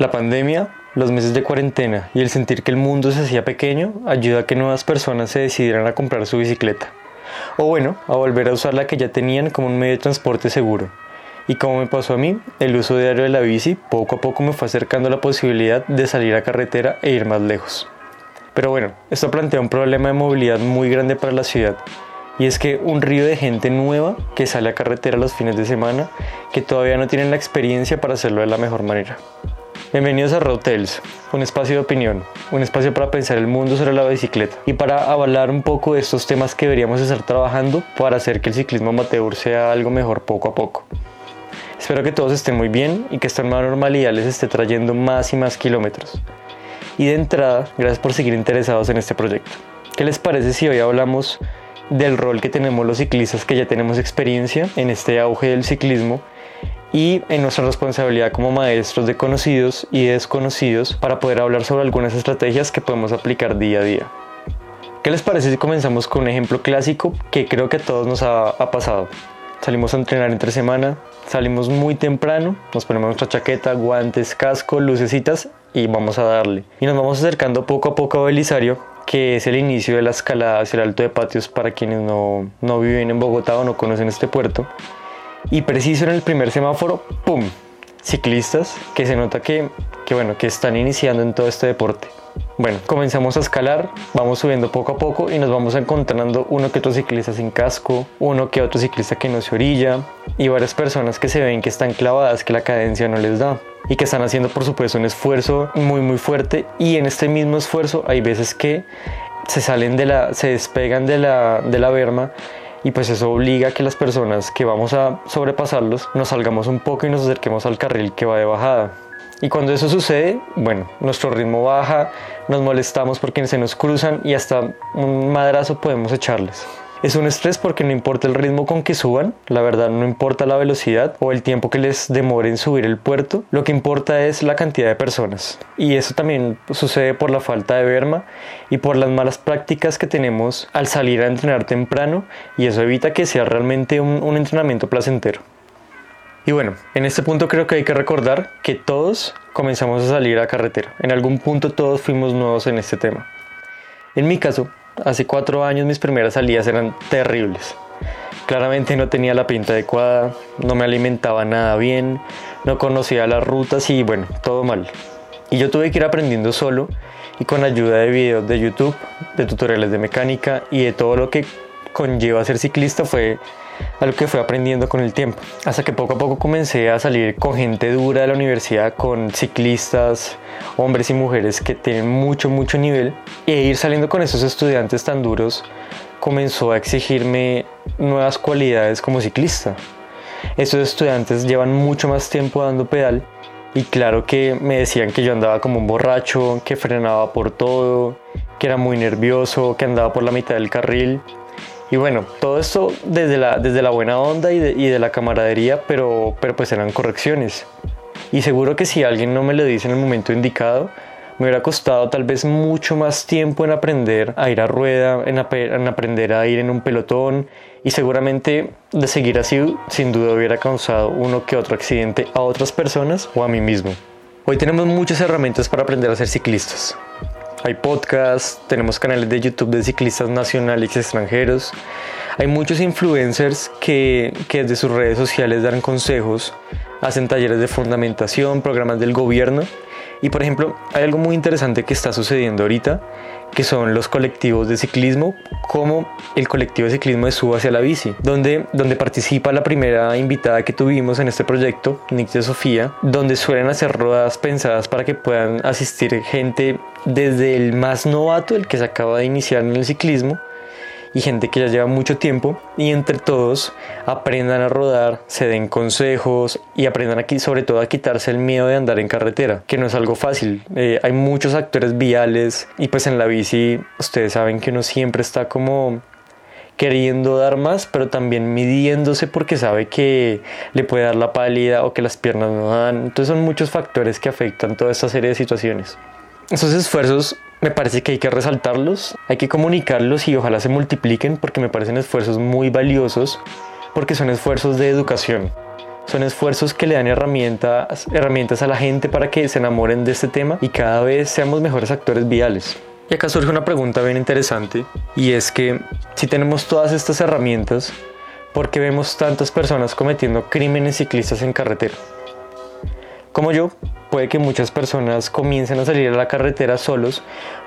La pandemia, los meses de cuarentena y el sentir que el mundo se hacía pequeño ayuda a que nuevas personas se decidieran a comprar su bicicleta. O bueno, a volver a usar la que ya tenían como un medio de transporte seguro. Y como me pasó a mí, el uso diario de la bici poco a poco me fue acercando a la posibilidad de salir a carretera e ir más lejos. Pero bueno, esto plantea un problema de movilidad muy grande para la ciudad. Y es que un río de gente nueva que sale a carretera los fines de semana que todavía no tienen la experiencia para hacerlo de la mejor manera. Bienvenidos a Road Tales, un espacio de opinión, un espacio para pensar el mundo sobre la bicicleta y para avalar un poco de estos temas que deberíamos estar trabajando para hacer que el ciclismo amateur sea algo mejor poco a poco. Espero que todos estén muy bien y que esta nueva normalidad les esté trayendo más y más kilómetros. Y de entrada, gracias por seguir interesados en este proyecto. ¿Qué les parece si hoy hablamos del rol que tenemos los ciclistas que ya tenemos experiencia en este auge del ciclismo y en nuestra responsabilidad como maestros de conocidos y desconocidos para poder hablar sobre algunas estrategias que podemos aplicar día a día. ¿Qué les parece si comenzamos con un ejemplo clásico que creo que a todos nos ha, pasado? Salimos a entrenar entre semana, salimos muy temprano, nos ponemos nuestra chaqueta, guantes, casco, lucecitas y vamos a darle. Y nos vamos acercando poco a poco a Belisario, que es el inicio de la escalada hacia el Alto de Patios para quienes no, no viven en Bogotá o no conocen este puerto. Y preciso en el primer semáforo, ¡pum! Ciclistas que se nota que, que, bueno, que están iniciando en todo este deporte. Bueno, comenzamos a escalar, vamos subiendo poco a poco y nos vamos encontrando uno que otro ciclista sin casco, uno que otro ciclista que no se orilla y varias personas que se ven que están clavadas, que la cadencia no les da y que están haciendo por supuesto un esfuerzo muy muy fuerte y en este mismo esfuerzo hay veces que se salen de la, se despegan de la, de la berma y pues eso obliga a que las personas que vamos a sobrepasarlos nos salgamos un poco y nos acerquemos al carril que va de bajada. Y cuando eso sucede, bueno, nuestro ritmo baja, nos molestamos porque se nos cruzan y hasta un madrazo podemos echarles. Es un estrés porque no importa el ritmo con que suban, la verdad no importa la velocidad o el tiempo que les demore en subir el puerto, lo que importa es la cantidad de personas. Y eso también sucede por la falta de berma y por las malas prácticas que tenemos al salir a entrenar temprano y eso evita que sea realmente un, un entrenamiento placentero. Y bueno, en este punto creo que hay que recordar que todos comenzamos a salir a carretera. En algún punto todos fuimos nuevos en este tema. En mi caso, Hace cuatro años mis primeras salidas eran terribles. Claramente no tenía la pinta adecuada, no me alimentaba nada bien, no conocía las rutas y bueno, todo mal. Y yo tuve que ir aprendiendo solo y con ayuda de videos de YouTube, de tutoriales de mecánica y de todo lo que conlleva ser ciclista fue algo que fue aprendiendo con el tiempo. Hasta que poco a poco comencé a salir con gente dura de la universidad, con ciclistas, hombres y mujeres que tienen mucho, mucho nivel. E ir saliendo con esos estudiantes tan duros comenzó a exigirme nuevas cualidades como ciclista. Estos estudiantes llevan mucho más tiempo dando pedal y claro que me decían que yo andaba como un borracho, que frenaba por todo, que era muy nervioso, que andaba por la mitad del carril y bueno, todo esto desde la, desde la buena onda y de, y de la camaradería, pero, pero pues eran correcciones. Y seguro que si alguien no me lo dice en el momento indicado, me hubiera costado tal vez mucho más tiempo en aprender a ir a rueda, en, en, aprender a ir en un pelotón y seguramente de seguir así sin duda hubiera causado uno que otro accidente a otras personas o a mí mismo. Hoy tenemos muchas herramientas para aprender a ser ciclistas. Hay podcasts, tenemos canales de YouTube de ciclistas nacionales y extranjeros. Hay muchos influencers que, que desde sus redes sociales dan consejos, hacen talleres de fundamentación, programas del gobierno. Y por ejemplo, hay algo muy interesante que está sucediendo ahorita que son los colectivos de ciclismo, como el colectivo de ciclismo de Suba hacia la bici, donde, donde participa la primera invitada que tuvimos en este proyecto, Nick de Sofía, donde suelen hacer rodadas pensadas para que puedan asistir gente desde el más novato, el que se acaba de iniciar en el ciclismo, y gente que ya lleva mucho tiempo y entre todos aprendan a rodar, se den consejos y aprendan aquí sobre todo a quitarse el miedo de andar en carretera, que no es algo fácil. Eh, hay muchos actores viales y pues en la bici ustedes saben que uno siempre está como queriendo dar más, pero también midiéndose porque sabe que le puede dar la pálida o que las piernas no dan. Entonces son muchos factores que afectan toda esta serie de situaciones. Esos esfuerzos me parece que hay que resaltarlos, hay que comunicarlos y ojalá se multipliquen porque me parecen esfuerzos muy valiosos porque son esfuerzos de educación. Son esfuerzos que le dan herramientas, herramientas a la gente para que se enamoren de este tema y cada vez seamos mejores actores viales. Y acá surge una pregunta bien interesante y es que si tenemos todas estas herramientas, ¿por qué vemos tantas personas cometiendo crímenes ciclistas en carretera? Como yo, puede que muchas personas comiencen a salir a la carretera solos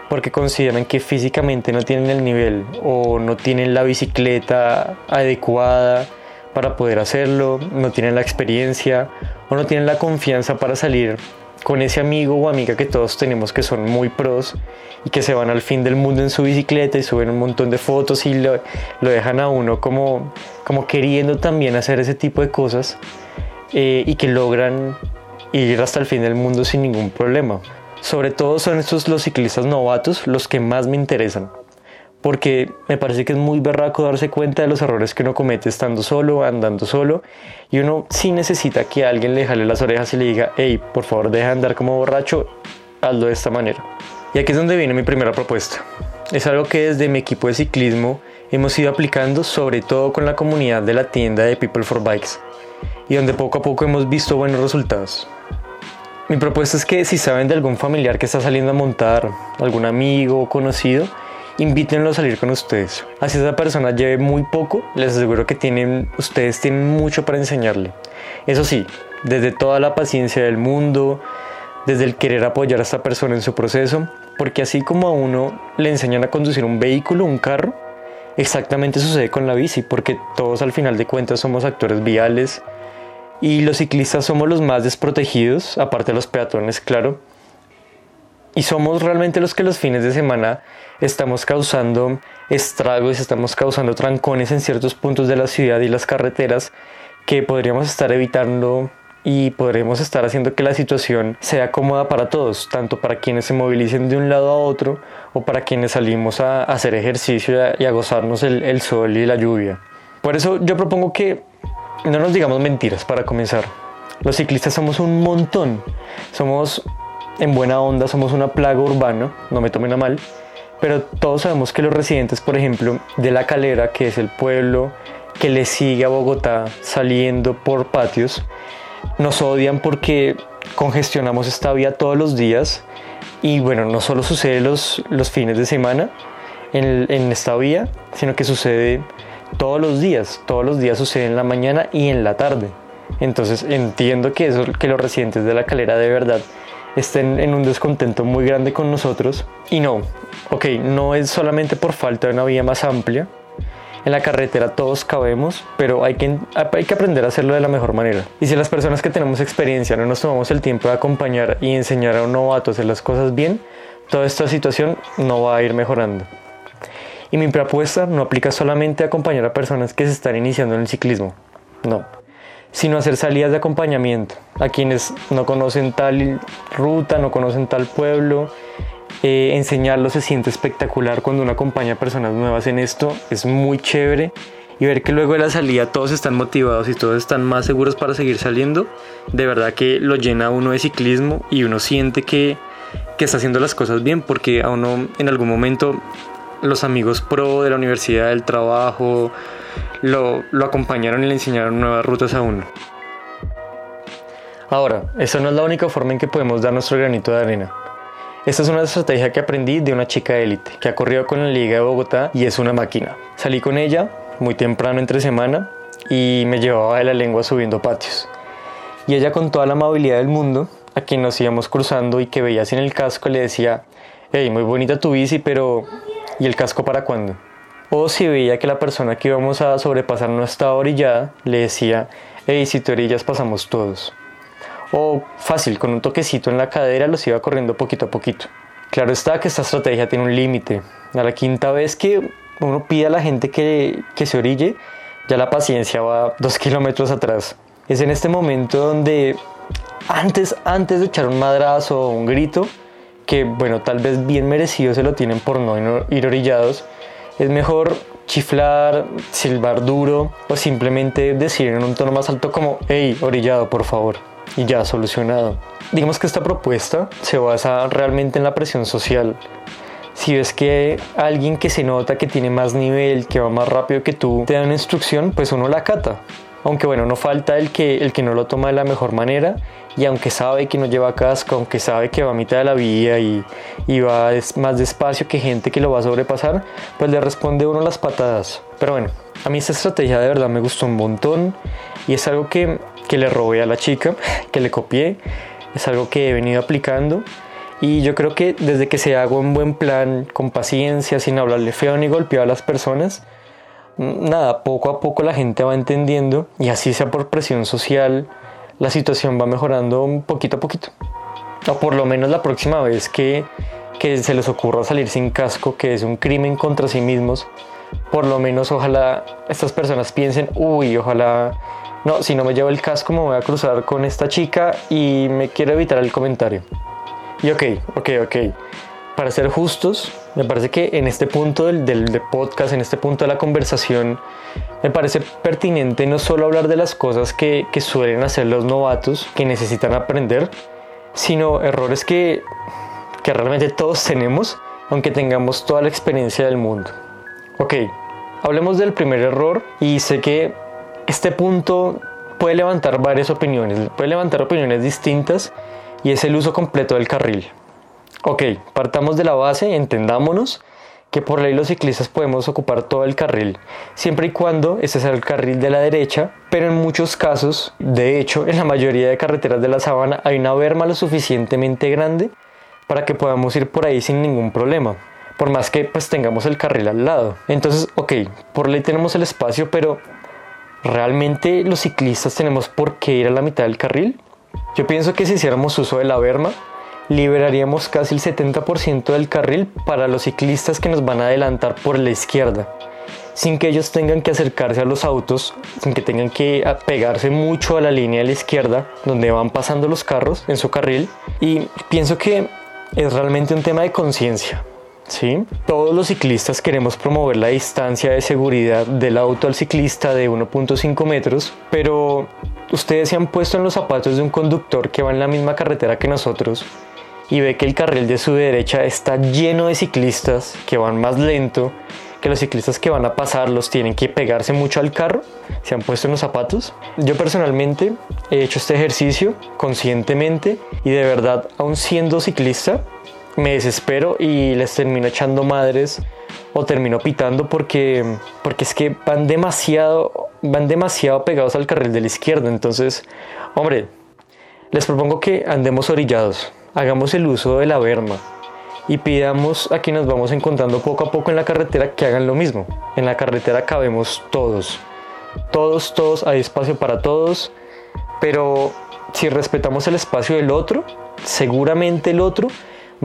porque consideran que físicamente no tienen el nivel o no tienen la bicicleta adecuada para poder hacerlo, no tienen la experiencia o no tienen la confianza para salir con ese amigo o amiga que todos tenemos que son muy pros y que se van al fin del mundo en su bicicleta y suben un montón de fotos y lo, dejan a uno como, como queriendo también hacer ese tipo de cosas eh, y que logran ir hasta el fin del mundo sin ningún problema. Sobre todo son estos los ciclistas novatos los que más me interesan porque me parece que es muy berraco darse cuenta de los errores que uno comete estando solo, andando solo, y uno sí necesita que alguien le jale las orejas y le diga, hey, por favor deja de andar como borracho, hazlo de esta manera. Y aquí es donde viene mi primera propuesta. Es algo que desde mi equipo de ciclismo hemos ido aplicando sobre todo con la comunidad de la tienda de People for Bikes, y donde poco a poco hemos visto buenos resultados. Mi propuesta es que si saben de algún familiar que está saliendo a montar, algún amigo o conocido, invítenlo a salir con ustedes. Así esa persona lleve muy poco, les aseguro que tienen, ustedes tienen mucho para enseñarle. Eso sí, desde toda la paciencia del mundo, desde el querer apoyar a esta persona en su proceso, porque así como a uno le enseñan a conducir un vehículo, un carro, exactamente sucede con la bici, porque todos al final de cuentas somos actores viales y los ciclistas somos los más desprotegidos, aparte de los peatones, claro, y somos realmente los que los fines de semana estamos causando estragos, estamos causando trancones en ciertos puntos de la ciudad y las carreteras que podríamos estar evitando y podremos estar haciendo que la situación sea cómoda para todos, tanto para quienes se movilicen de un lado a otro o para quienes salimos a hacer ejercicio y a gozarnos el sol y la lluvia. Por eso yo propongo que no nos digamos mentiras para comenzar. Los ciclistas somos un montón, somos en buena onda somos una plaga urbana, no me tomen a mal, pero todos sabemos que los residentes, por ejemplo, de La Calera, que es el pueblo que le sigue a Bogotá saliendo por patios, nos odian porque congestionamos esta vía todos los días y bueno, no solo sucede los, los fines de semana en, en esta vía, sino que sucede todos los días, todos los días sucede en la mañana y en la tarde. Entonces entiendo que eso que los residentes de la calera de verdad estén en un descontento muy grande con nosotros. Y no, ok, no es solamente por falta de una vía más amplia. En la carretera todos cabemos, pero hay que, hay que aprender a hacerlo de la mejor manera. Y si las personas que tenemos experiencia no nos tomamos el tiempo de acompañar y enseñar a un novato a hacer las cosas bien, toda esta situación no va a ir mejorando. Y mi propuesta no aplica solamente a acompañar a personas que se están iniciando en el ciclismo. No, sino hacer salidas de acompañamiento a quienes no conocen tal ruta, no conocen tal pueblo. Eh, enseñarlo se siente espectacular cuando uno acompaña a personas nuevas en esto, es muy chévere. Y ver que luego de la salida todos están motivados y todos están más seguros para seguir saliendo, de verdad que lo llena uno de ciclismo y uno siente que, que está haciendo las cosas bien porque a uno en algún momento los amigos pro de la universidad, del trabajo, lo, acompañaron y le enseñaron nuevas rutas a uno. Ahora, esa no es la única forma en que podemos dar nuestro granito de arena. Esta es una estrategia que aprendí de una chica élite que ha corrido con la Liga de Bogotá y es una máquina. Salí con ella muy temprano entre semana y me llevaba de la lengua subiendo patios. Y ella con toda la amabilidad del mundo, a quien nos íbamos cruzando y que veía sin el casco, le decía, hey, muy bonita tu bici, pero ¿y el casco para cuándo? O si veía que la persona que íbamos a sobrepasar no estaba orillada, le decía, hey, si te orillas pasamos todos. O fácil, con un toquecito en la cadera los iba corriendo poquito a poquito. Claro está que esta estrategia tiene un límite. A la quinta vez que uno pide a la gente que, que se orille, ya la paciencia va dos kilómetros atrás. Es en este momento donde antes, antes de echar un madrazo o un grito, que bueno, tal vez bien merecido se lo tienen por no ir orillados, es mejor chiflar, silbar duro o simplemente decir en un tono más alto como, hey, orillado, por favor. Y ya, solucionado. Digamos que esta propuesta se basa realmente en la presión social. Si ves que alguien que se nota que tiene más nivel, que va más rápido que tú, te da una instrucción, pues uno la acata. Aunque bueno, no falta el que, el que no lo toma de la mejor manera y aunque sabe que no lleva casco, aunque sabe que va a mitad de la vía y, va más despacio que gente que lo va a sobrepasar, pues le responde uno las patadas. Pero bueno, a mí esta estrategia de verdad me gustó un montón y es algo que, que le robé a la chica, que le copié, es algo que he venido aplicando y yo creo que desde que se haga un buen plan, con paciencia, sin hablarle feo ni golpear a las personas, nada, poco a poco la gente va entendiendo y así sea por presión social, la situación va mejorando un poquito a poquito. O por lo menos la próxima vez que, que se les ocurra salir sin casco, que es un crimen contra sí mismos, por lo menos ojalá estas personas piensen, uy, ojalá, no, si no me llevo el casco me voy a cruzar con esta chica y me quiero evitar el comentario. Y ok, ok, ok para ser justos, me parece que en este punto del, del, podcast, en este punto de la conversación, me parece pertinente no solo hablar de las cosas que, que suelen hacer los novatos, que necesitan aprender, sino errores que, que realmente todos tenemos, aunque tengamos toda la experiencia del mundo. Ok, hablemos del primer error y sé que este punto puede levantar varias opiniones, puede levantar opiniones distintas y es el uso completo del carril. Ok, partamos de la base, entendámonos que por ley los ciclistas podemos ocupar todo el carril, siempre y cuando este sea el carril de la derecha, pero en muchos casos, de hecho, en la mayoría de carreteras de la sabana hay una berma lo suficientemente grande para que podamos ir por ahí sin ningún problema, por más que pues tengamos el carril al lado. Entonces, ok, por ley tenemos el espacio, pero ¿realmente los ciclistas tenemos por qué ir a la mitad del carril? Yo pienso que si hiciéramos uso de la berma, liberaríamos casi el 70% del carril para los ciclistas que nos van a adelantar por la izquierda, sin que ellos tengan que acercarse a los autos, sin que tengan que pegarse mucho a la línea de la izquierda, donde van pasando los carros en su carril. Y pienso que es realmente un tema de conciencia. ¿sí? Todos los ciclistas queremos promover la distancia de seguridad del auto al ciclista de 1.5 metros, pero ustedes se han puesto en los zapatos de un conductor que va en la misma carretera que nosotros y ve que el carril de su derecha está lleno de ciclistas que van más lento, que los ciclistas que van a pasar los tienen que pegarse mucho al carro, se han puesto en los zapatos. Yo personalmente he hecho este ejercicio conscientemente y de verdad, aun siendo ciclista, me desespero y les termino echando madres o termino pitando porque, porque es que van demasiado, van demasiado pegados al carril de la izquierda. Entonces, hombre, les propongo que andemos orillados hagamos el uso de la berma y pidamos a quienes nos vamos encontrando poco a poco en la carretera que hagan lo mismo. En la carretera cabemos todos. Todos, todos, hay espacio para todos, pero si respetamos el espacio del otro, seguramente el otro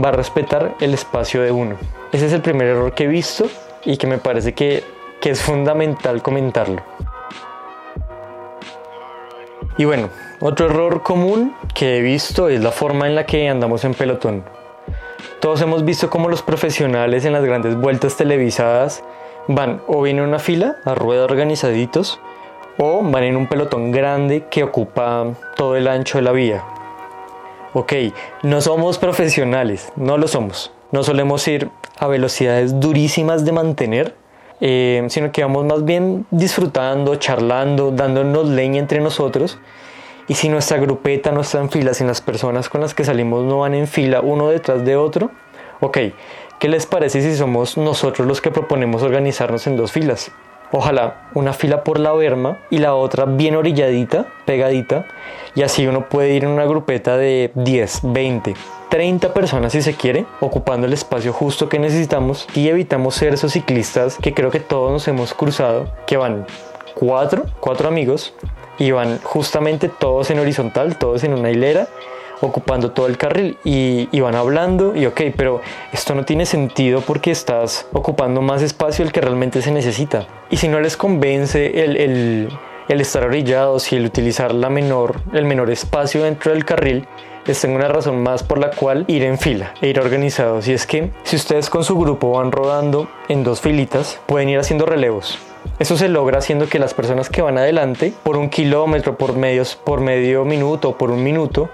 va a respetar el espacio de uno. Ese es el primer error que he visto y que me parece que, que es fundamental comentarlo. Y bueno, otro error común que he visto es la forma en la que andamos en pelotón. Todos hemos visto cómo los profesionales en las grandes vueltas televisadas van o bien en una fila a rueda organizaditos o van en un pelotón grande que ocupa todo el ancho de la vía. Ok, no somos profesionales, no lo somos. No solemos ir a velocidades durísimas de mantener, eh, sino que vamos más bien disfrutando, charlando, dándonos leña entre nosotros y si nuestra grupeta no está en fila, si las personas con las que salimos no van en fila uno detrás de otro, ok, ¿qué les parece si somos nosotros los que proponemos organizarnos en dos filas? Ojalá una fila por la berma y la otra bien orilladita, pegadita, y así uno puede ir en una grupeta de 10, 20, 30 personas si se quiere, ocupando el espacio justo que necesitamos y evitamos ser esos ciclistas que creo que todos nos hemos cruzado, que van cuatro, cuatro amigos y van justamente todos en horizontal, todos en una hilera, ocupando todo el carril y, van hablando y ok, pero esto no tiene sentido porque estás ocupando más espacio del que realmente se necesita. Y si no les convence el, el, el estar orillados y el utilizar la menor, el menor espacio dentro del carril, les tengo una razón más por la cual ir en fila e ir organizados. Y es que si ustedes con su grupo van rodando en dos filitas, pueden ir haciendo relevos. Eso se logra haciendo que las personas que van adelante, por un kilómetro, por, medios, por medio minuto, por un minuto,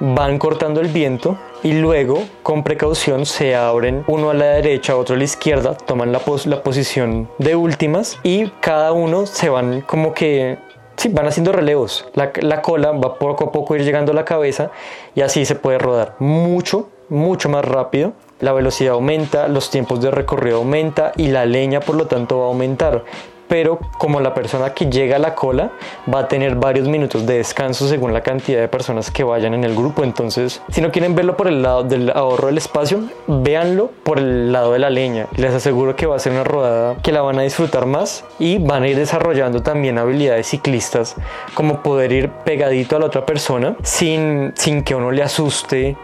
van cortando el viento y luego con precaución se abren uno a la derecha, otro a la izquierda, toman la, la posición de últimas y cada uno se van como que sí, van haciendo relevos. La, la cola va poco a poco ir llegando a la cabeza y así se puede rodar mucho, mucho más rápido la velocidad aumenta, los tiempos de recorrido aumenta y la leña por lo tanto va a aumentar pero como la persona que llega a la cola va a tener varios minutos de descanso según la cantidad de personas que vayan en el grupo. Entonces, si no quieren verlo por el lado del ahorro del espacio, véanlo por el lado de la leña. Les aseguro que va a ser una rodada que la van a disfrutar más y van a ir desarrollando también habilidades ciclistas como poder ir pegadito a la otra persona sin, sin que uno le asuste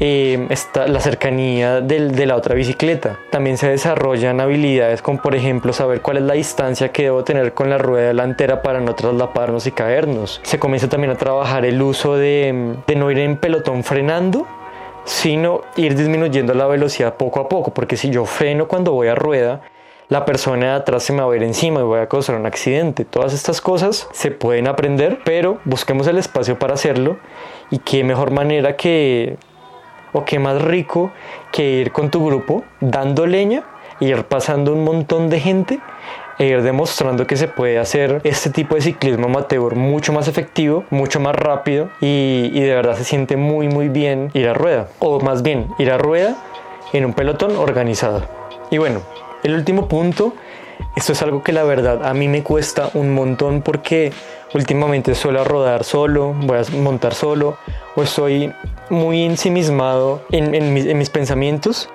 eh, está la cercanía de la otra bicicleta. También se desarrollan habilidades como por ejemplo saber cuál es la distancia que debo tener con la rueda delantera para no traslaparnos y caernos. Se comienza también a trabajar el uso de, de no ir en pelotón frenando, sino ir disminuyendo la velocidad poco a poco, porque si yo freno cuando voy a rueda, la persona de atrás se me va a ver encima y voy a causar un accidente. Todas estas cosas se pueden aprender, pero busquemos el espacio para hacerlo y qué mejor manera que o qué más rico que ir con tu grupo dando leña ir pasando un montón de gente e ir demostrando que se puede hacer este tipo de ciclismo amateur mucho más efectivo, mucho más rápido y, y de verdad se siente muy muy bien ir a rueda o más bien ir a rueda en un pelotón organizado. Y bueno, el último punto, esto es algo que la verdad a mí me cuesta un montón porque últimamente suelo rodar solo, voy a montar solo o estoy muy ensimismado en, en, mis, pensamientos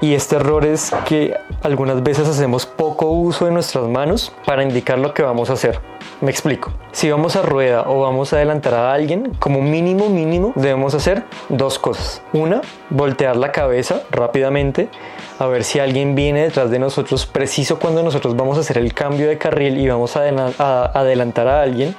y este error es que algunas veces hacemos poco uso de nuestras manos para indicar lo que vamos a hacer. Me explico. Si vamos a rueda o vamos a adelantar a alguien, como mínimo mínimo debemos hacer dos cosas. Una, voltear la cabeza rápidamente a ver si alguien viene detrás de nosotros preciso cuando nosotros vamos a hacer el cambio de carril y vamos a adelantar a alguien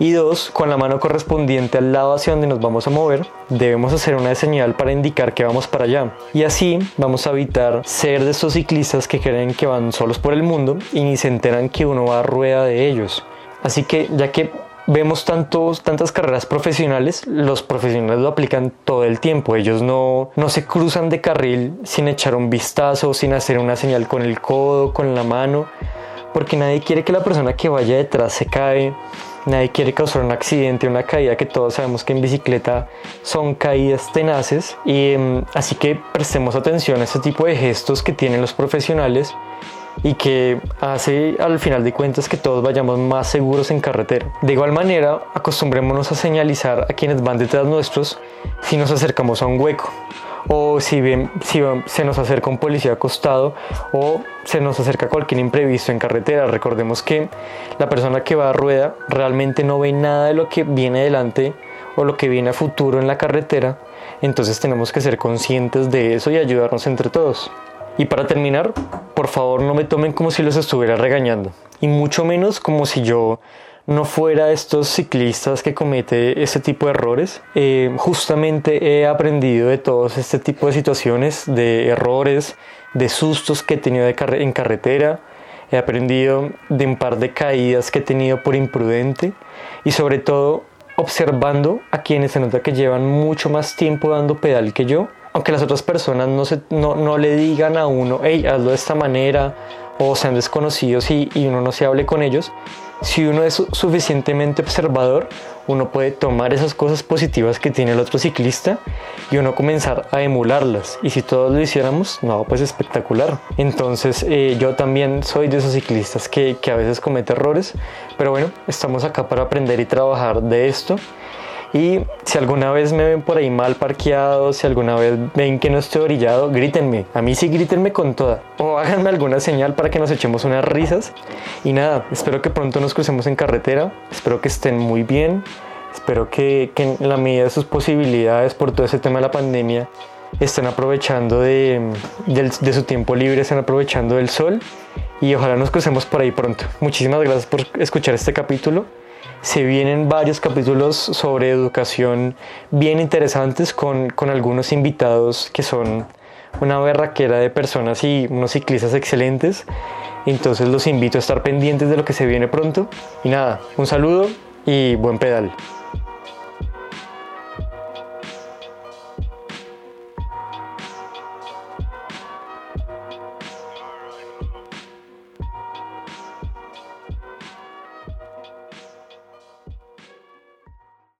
y dos, con la mano correspondiente al lado hacia donde nos vamos a mover, debemos hacer una señal para indicar que vamos para allá. Y así vamos a evitar ser de esos ciclistas que creen que van solos por el mundo y ni se enteran que uno va a rueda de ellos. Así que ya que vemos tantos, tantas carreras profesionales, los profesionales lo aplican todo el tiempo. Ellos no, no se cruzan de carril sin echar un vistazo, sin hacer una señal con el codo, con la mano, porque nadie quiere que la persona que vaya detrás se cae Nadie quiere causar un accidente, una caída que todos sabemos que en bicicleta son caídas tenaces y em, así que prestemos atención a este tipo de gestos que tienen los profesionales y que hace al final de cuentas que todos vayamos más seguros en carretera. De igual manera, acostumbrémonos a señalizar a quienes van detrás nuestros si nos acercamos a un hueco o si, bien, si se nos acerca un policía acostado o se nos acerca cualquier imprevisto en carretera. Recordemos que la persona que va a rueda realmente no ve nada de lo que viene adelante o lo que viene a futuro en la carretera, entonces tenemos que ser conscientes de eso y ayudarnos entre todos. Y para terminar, por favor no me tomen como si los estuviera regañando, y mucho menos como si yo no fuera estos ciclistas que comete este tipo de errores. Eh, justamente he aprendido de todos este tipo de situaciones, de errores, de sustos que he tenido en carretera. He aprendido de un par de caídas que he tenido por imprudente y sobre todo observando a quienes se nota que llevan mucho más tiempo dando pedal que yo. Aunque las otras personas no, se, le digan a uno, hey, hazlo de esta manera, o sean desconocidos y, y uno no se hable con ellos, si uno es suficientemente observador, uno puede tomar esas cosas positivas que tiene el otro ciclista y uno comenzar a emularlas. Y si todos lo hiciéramos, no, pues espectacular. Entonces eh, yo también soy de esos ciclistas que, que a veces comete errores, pero bueno, estamos acá para aprender y trabajar de esto y si alguna vez me ven por ahí mal parqueado, si alguna vez ven que no estoy orillado, grítenme. A mí sí grítenme con toda. O háganme alguna señal para que nos echemos unas risas. Y nada, espero que pronto nos crucemos en carretera. Espero que estén muy bien. Espero que, que en la medida de sus posibilidades por todo ese tema de la pandemia estén aprovechando de, de, su tiempo libre, estén aprovechando del sol y ojalá nos crucemos por ahí pronto. Muchísimas gracias por escuchar este capítulo se vienen varios capítulos sobre educación bien interesantes con, con algunos invitados que son una berraquera de personas y unos ciclistas excelentes. Entonces los invito a estar pendientes de lo que se viene pronto. Y nada, un saludo y buen pedal.